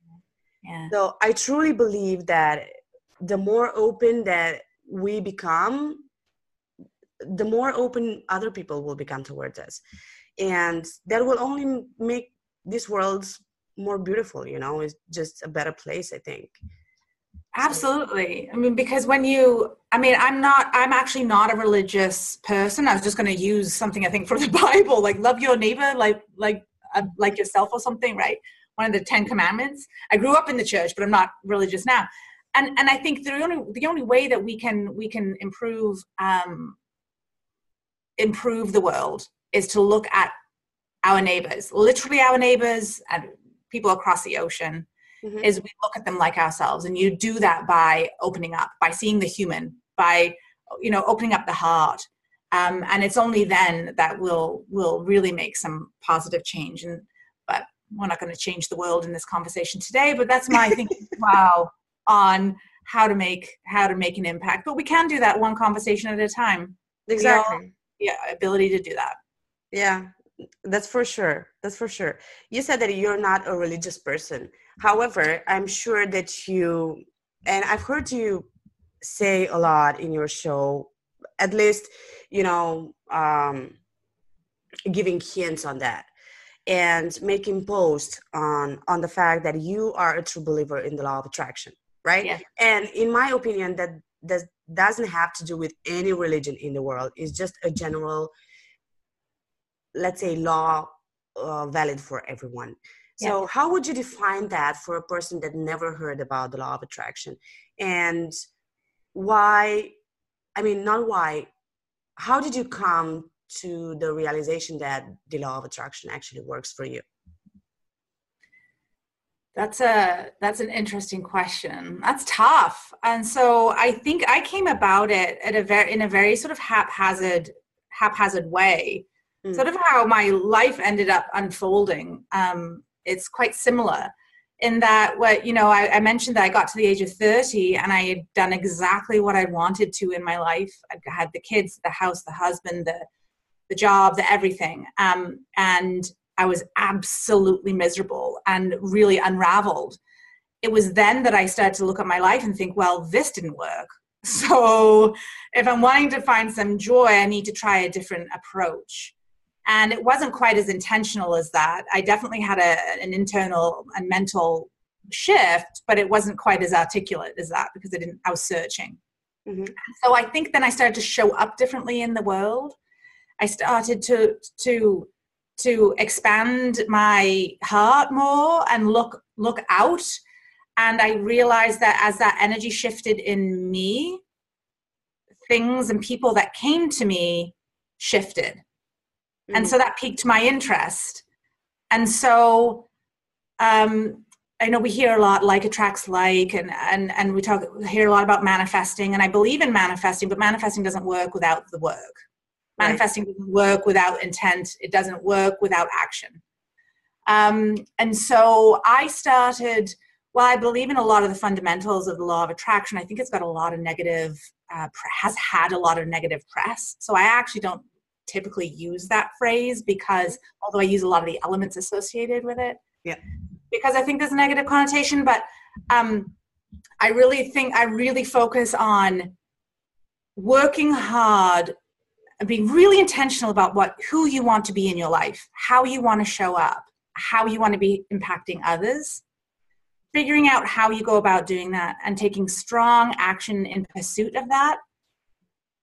Yeah. So I truly believe that the more open that we become, the more open other people will become towards us. And that will only make this world more beautiful, you know, it's just a better place, I think. Absolutely. I mean, because when you, I mean, I'm not, I'm actually not a religious person. I was just going to use something I think from the <laughs> Bible, like love your neighbor, like, like uh, like yourself or something, right? One of the Ten Commandments. I grew up in the church, but I'm not religious now. And and I think the only the only way that we can we can improve um, improve the world is to look at our neighbors, literally our neighbors and people across the ocean. Mm-hmm. Is we look at them like ourselves, and you do that by opening up, by seeing the human, by you know opening up the heart. Um, and it's only then that we'll will really make some positive change. And but we're not going to change the world in this conversation today but that's my <laughs> thinking wow on how to make how to make an impact. But we can do that one conversation at a time. Exactly. yeah ability to do that. Yeah that's for sure. That's for sure. You said that you're not a religious person. However i'm sure that you and i've heard you say a lot in your show at least you know um, giving hints on that and making posts on on the fact that you are a true believer in the law of attraction right? Yeah. and in my opinion that that doesn't have to do with any religion in the world. It's just a general let's say law uh, valid for everyone. So yeah. how would you define that for a person that never heard about the law of attraction? And why i mean not why how did you come to the realization that the law of attraction actually works for you? That's a that's an interesting question. That's tough. And so i think i came about it at a very in a very sort of haphazard haphazard way mm. sort of how my life ended up unfolding um, it's quite similar in that what you know I, I, mentioned that i got to the age of 30 and i had done exactly what i wanted to in my life. I had the kids the house the husband the the job the everything um, and i was absolutely miserable and really unraveled. It was then that i started to look at my life and think well this didn't work. <laughs> So if i'm wanting to find some joy i need to try a different approach and it wasn't quite as intentional as that. I definitely had a, an internal and mental shift but it wasn't quite as articulate as that because i didn't i was searching. Mm-hmm. so i think then i started to show up differently in the world. I started to to to expand my heart more and look look out. And i realized that as that energy shifted in me things and people that came to me shifted Mm-hmm. And so that piqued my interest. And so um, I know we hear a lot like attracts like and and and we talk hear a lot about manifesting and I believe in manifesting, but manifesting doesn't work without the work. Right. Manifesting doesn't work without intent. It doesn't work without action. Um, and so I started. Well, I believe in a lot of the fundamentals of the law of attraction. I think it's got a lot of negative, uh, has had a lot of negative press. So I actually don't typically use that phrase because although I use a lot of the elements associated with it. Yeah. Because I think there's a negative connotation, but um, I really think I really focus on working hard and being really intentional about what who you want to be in your life, how you want to show up, how you want to be impacting others, figuring out how you go about doing that and taking strong action in pursuit of that,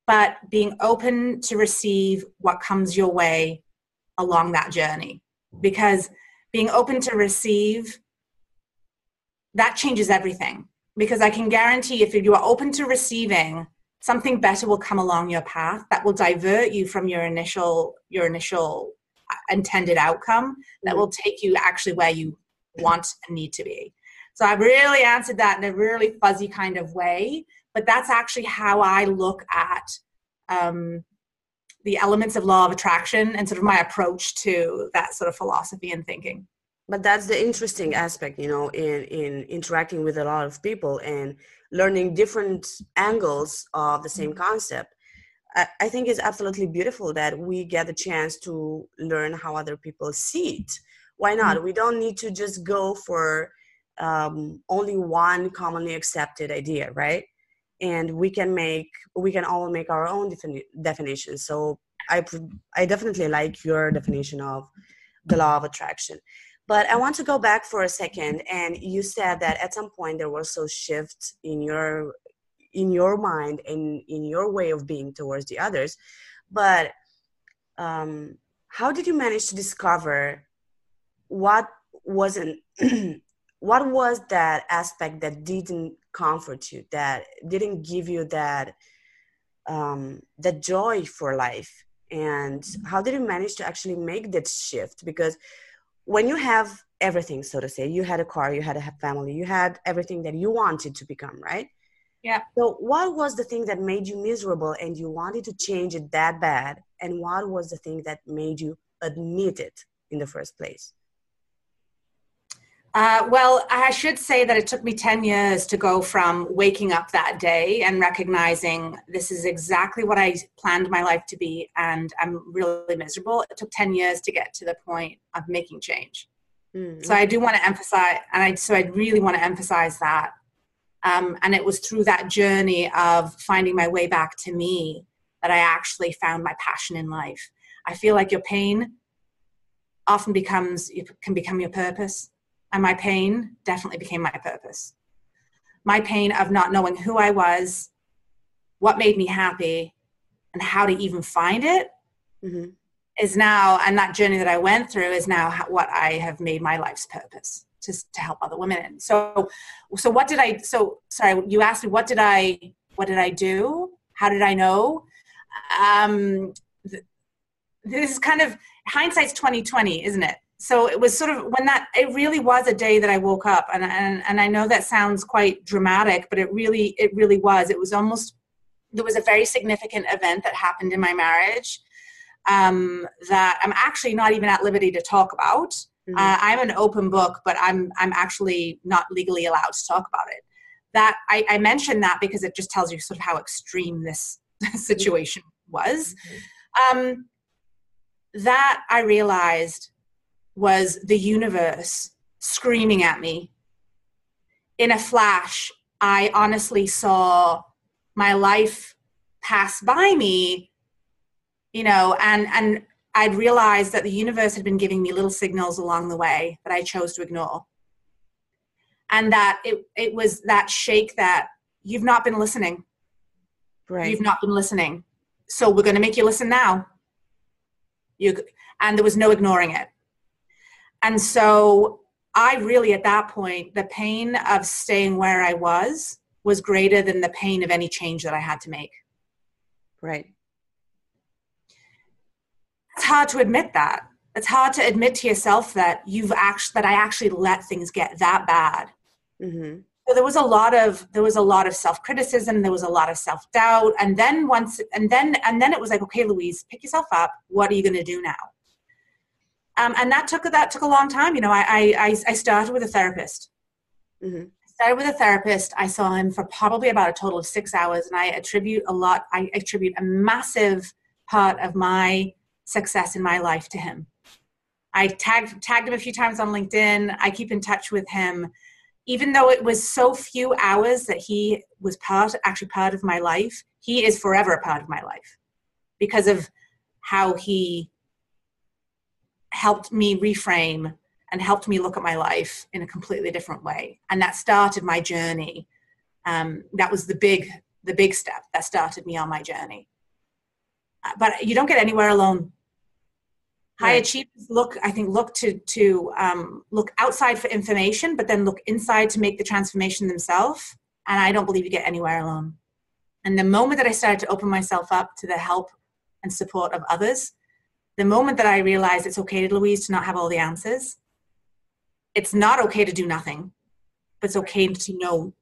but being open to receive what comes your way along that journey. Because being open to receive, that changes everything. Because I can guarantee if you are open to receiving, something better will come along your path that will divert you from your initial your initial uh, intended outcome that mm-hmm. will take you actually where you want and need to be so i've really answered that in a really fuzzy kind of way but that's actually how i look at um, the elements of law of attraction and sort of my approach to that sort of philosophy and thinking. But that's the interesting aspect you know in in interacting with a lot of people and learning different angles of the same mm-hmm. concept. I, I think it's absolutely beautiful that we get the chance to learn how other people see it. Why not? Mm-hmm. we don't need to just go for um, only one commonly accepted idea right and we can make we can all make our own defini- definition so i i definitely like your definition of the law of attraction but I want to go back for a second, and you said that at some point there was a shift in your in your mind and in your way of being towards the others. But um, how did you manage to discover what wasn't <clears throat> what was that aspect that didn't comfort you, that didn't give you that um, that joy for life? And how did you manage to actually make that shift? Because when you have everything so to say you had a car you had a family you had everything that you wanted to become right yeah so what was the thing that made you miserable and you wanted to change it that bad and what was the thing that made you admit it in the first place uh, well, I should say that it took me 10 years to go from waking up that day and recognizing this is exactly what I planned my life to be, and I'm really miserable. It took 10 years to get to the point of making change. Mm-hmm. So I do want to emphasize, and I, so I really want to emphasize that. Um, and it was through that journey of finding my way back to me that I actually found my passion in life. I feel like your pain often becomes, can become your purpose and my pain definitely became my purpose. My pain of not knowing who I was, what made me happy, and how to even find it mm-hmm. is now, and that journey that I went through is now what I have made my life's purpose to, to help other women in. So, so what did I, so sorry, you asked me, what did I, what did I do? How did I know? Um, th- this is kind of hindsight's 2020, isn't it? So it was sort of when that it really was a day that i woke up and, and and i know that sounds quite dramatic but it really it really was it was almost there was a very significant event that happened in my marriage um, that i'm actually not even at liberty to talk about mm-hmm. uh, i'm an open book but i'm i'm actually not legally allowed to talk about it that i, I mentioned that because it just tells you sort of how extreme this <laughs> situation was mm-hmm. um, that i realized was the universe screaming at me. In a flash, I honestly saw my life pass by me, you know, and, and I'd realized that the universe had been giving me little signals along the way that I chose to ignore. And that it, it was that shake that you've not been listening. Right. You've not been listening. So we're going to make you listen now. You, and there was no ignoring it. And so I really, at that point, the pain of staying where I was was greater than the pain of any change that I had to make. Right. It's hard to admit that. It's hard to admit to yourself that you've actually that I actually let things get that bad. Mm-hmm. So there was a lot of there was a lot of self criticism. There was a lot of self doubt, and then once and then and then it was like, okay, Louise, pick yourself up. What are you going to do now? Um, and that took that took a long time. You know, I I, I started with a therapist. Mm-hmm. Started with a therapist. I saw him for probably about a total of six hours, and I attribute a lot. I attribute a massive part of my success in my life to him. I tagged tagged him a few times on LinkedIn. I keep in touch with him. even though it was so few hours that he was part actually part of my life he is forever a part of my life because of how he helped me reframe and helped me look at my life in a completely different way. And that started my journey. Um, that was the big the big step that started me on my journey. Uh, but you don't get anywhere alone. High achievers look i think look to to um, look outside for information but then look inside to make the transformation themselves. And i don't believe you get anywhere alone. And the moment that i started to open myself up to the help and support of others the moment that i realized it's okay to louise to not have all the answers it's not okay to do nothing but it's okay to know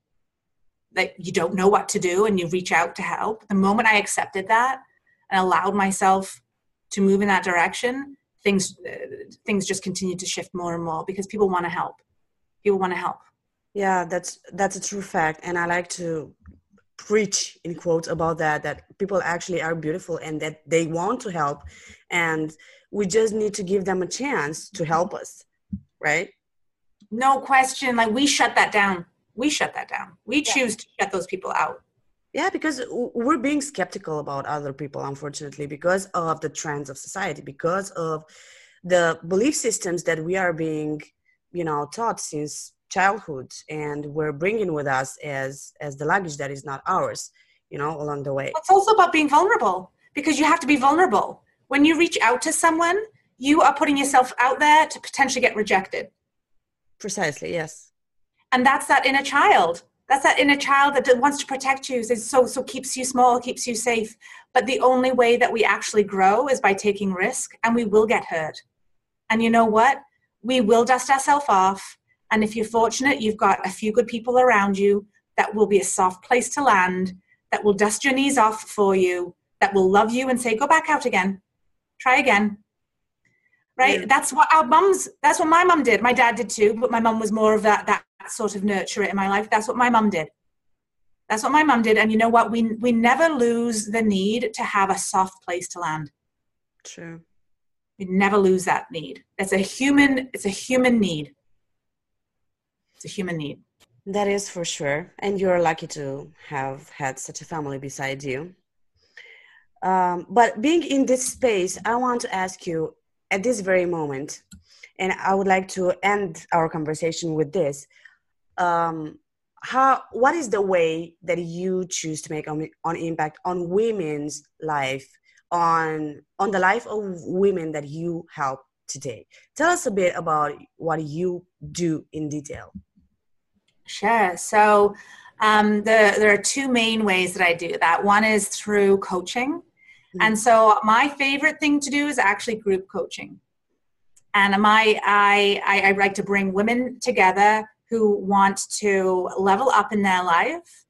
that you don't know what to do and you reach out to help. The moment i accepted that and allowed myself to move in that direction things uh, things just continue to shift more and more because people want to help. People want to help. Yeah that's that's a true fact and i like to preach in quotes about that that people actually are beautiful and that they want to help and we just need to give them a chance to help us right? No question. Like we shut that down. We shut that down. We yeah. choose to shut those people out. Yeah because we're being skeptical about other people unfortunately because of the trends of society because of the belief systems that we are being you know taught since childhood and we're bringing with us as as the luggage that is not ours you know along the way. It's also about being vulnerable because you have to be vulnerable when you reach out to someone you are putting yourself out there to potentially get rejected. Precisely yes. And that's that inner child. That's that inner child that wants to protect you so so keeps you small keeps you safe. But the only way that we actually grow is by taking risk and we will get hurt. And you know what? We will dust ourselves off and if you're fortunate you've got a few good people around you that will be a soft place to land that will dust your knees off for you that will love you and say go back out again try again right yeah. that's what our mums that's what my mum did my dad did too but my mum was more of that that sort of nurture it in my life. That's what my mum did. That's what my mum did. And you know what? We we never lose the need to have a soft place to land. True. We never lose that need. It's a human. It's a human need. It's a human need. That is for sure. And you're lucky to have had such a family beside you. Um, but being in this space, I want to ask you at this very moment, and I would like to end our conversation with this. Um, how what is the way that you choose to make on impact on women's life on on the life of women that you help today? Tell us a bit about what you do in detail. Sure. So um, the, there are two main ways that i do that. One is through coaching. And so my favorite thing to do is actually group coaching and my I, I, I like to bring women together who want to level up in their life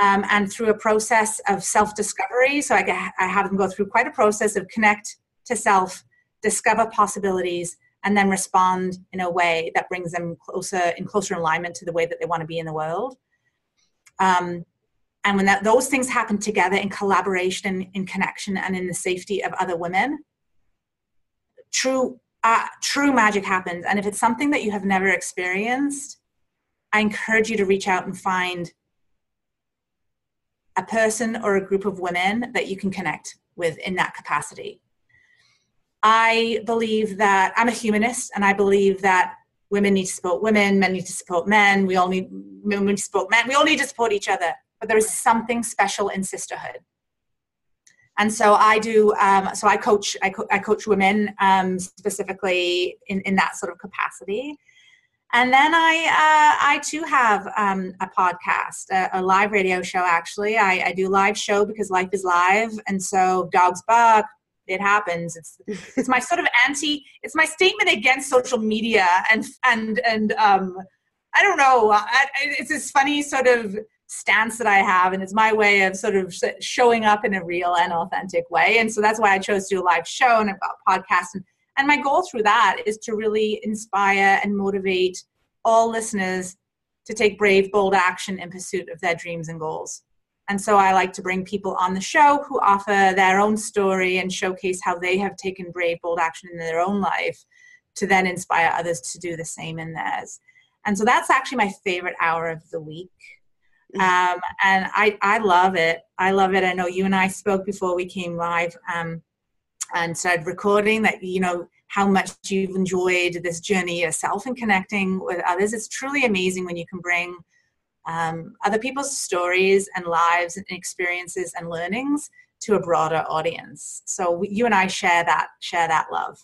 um, and through a process of self discovery. So I, I have them go through quite a process of connect to self, discover possibilities, and then respond in a way that brings them closer in closer alignment to the way that they want to be in the world. Um, and when that, those things happen together in collaboration, in connection, and in the safety of other women, true uh, true magic happens. And if it's something that you have never experienced, I encourage you to reach out and find a person or a group of women that you can connect with in that capacity. I believe that I'm a humanist and I believe that women need to support women, men need to support men, we all need women need to support men, we all need to support each other. But there is something special in sisterhood. And so I do, um, so I coach, I, co- I coach women um, specifically in, in that sort of capacity. And then I, uh, I too have um, a podcast, a, a, live radio show. Actually, I, I do live show because life is live, and so dogs bark. It happens. It's it's my sort of anti. It's my statement against social media and and and um, I don't know. I, it's this funny sort of stance that I have, and it's my way of sort of showing up in a real and authentic way. And so that's why I chose to do a live show and a podcast. And and my goal through that is to really inspire and motivate all listeners to take brave, bold action in pursuit of their dreams and goals. And so I like to bring people on the show who offer their own story and showcase how they have taken brave, bold action in their own life to then inspire others to do the same in theirs. And so that's actually my favorite hour of the week. Um, <laughs> and I, I love it. I love it. I know you and I spoke before we came live um, and started recording that, you know, how much you've enjoyed this journey yourself and connecting with others. It's truly amazing when you can bring um, other people's stories and lives and experiences and learnings to a broader audience. So you and I share that share that love.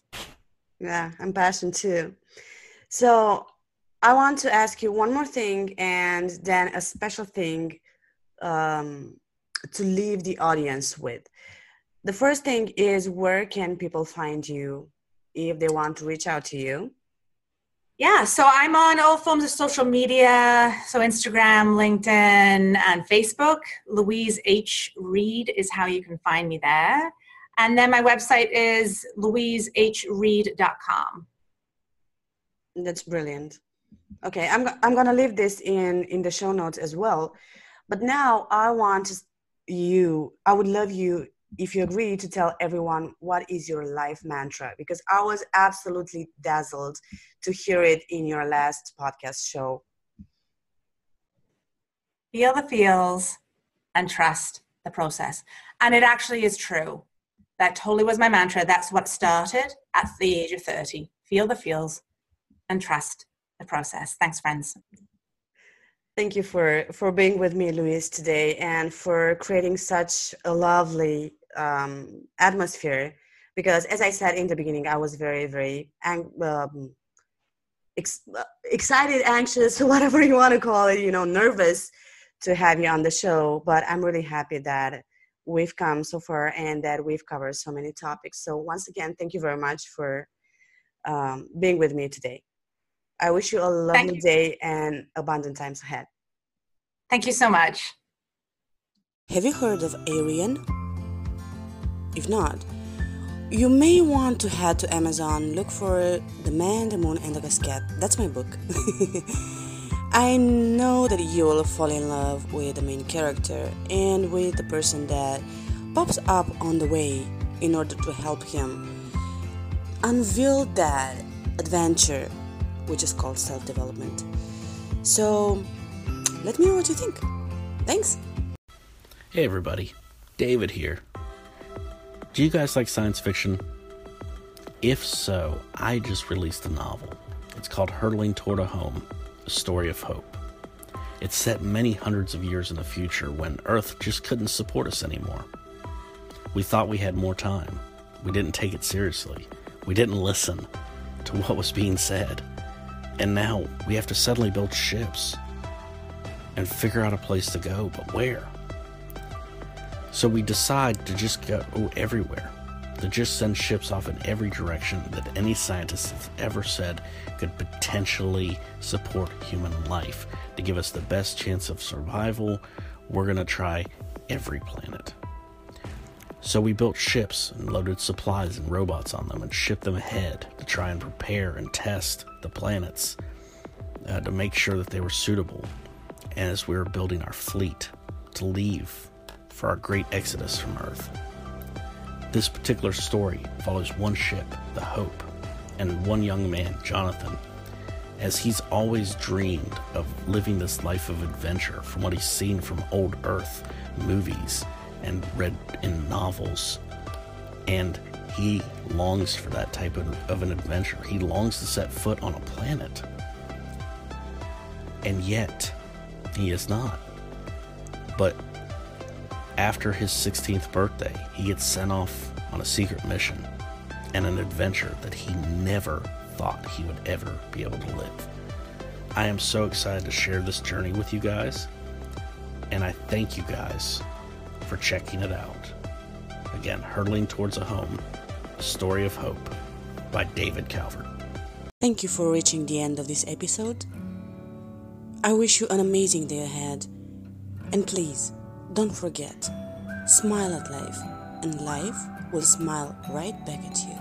Yeah, I'm passionate too. So I want to ask you one more thing, and then a special thing um, to leave the audience with. The first thing is where can people find you if they want to reach out to you? Yeah, so I'm on all forms of social media, so Instagram, LinkedIn, and Facebook. Louise H. Reed is how you can find me there. And then my website is louisehreed.com. That's brilliant. Okay, I'm, I'm going to leave this in, in the show notes as well. But now I want you, I would love you if you agree to tell everyone what is your life mantra because i was absolutely dazzled to hear it in your last podcast show. Feel the feels and trust the process. And it actually is true. That totally was my mantra. That's what started at the age of 30 feel the feels and trust the process thanks friends Thank you for for being with me, Louise, today, and for creating such a lovely um, atmosphere. Because, as I said in the beginning, I was very, very ang- um, ex- excited, anxious, <laughs> whatever you want to call it. You know, nervous to have you on the show. But I'm really happy that we've come so far and that we've covered so many topics. So, once again, thank you very much for um, being with me today. I wish you a lovely you. day and abundant times ahead. Thank you so much. Have you heard of Arian? If not, you may want to head to Amazon, look for The Man, the Moon, and the Casket. That's my book. <laughs> I know that you will fall in love with the main character and with the person that pops up on the way in order to help him unveil that adventure which is called self development. So, let me know what you think. Thanks. Hey, everybody. David here. Do you guys like science fiction? If so, I just released a novel. It's called Hurtling Toward a Home A Story of Hope. It's set many hundreds of years in the future when Earth just couldn't support us anymore. We thought we had more time. We didn't take it seriously. We didn't listen to what was being said. And now we have to suddenly build ships and figure out a place to go, but where? So we decide to just go everywhere, to just send ships off in every direction that any scientist has ever said could potentially support human life. To give us the best chance of survival, we're going to try every planet. So we built ships and loaded supplies and robots on them and shipped them ahead to try and prepare and test the planets uh, to make sure that they were suitable as we were building our fleet to leave for our great exodus from Earth. This particular story follows one ship, the Hope, and one young man, Jonathan, as he's always dreamed of living this life of adventure from what he's seen from old Earth movies and read in novels. And he longs for that type of, of an adventure. He longs to set foot on a planet. And yet, he is not. But after his 16th birthday, he gets sent off on a secret mission and an adventure that he never thought he would ever be able to live. I am so excited to share this journey with you guys, and I thank you guys for checking it out. Again, Hurtling Towards a Home, A Story of Hope by David Calvert. Thank you for reaching the end of this episode. I wish you an amazing day ahead. And please, don't forget, smile at life, and life will smile right back at you.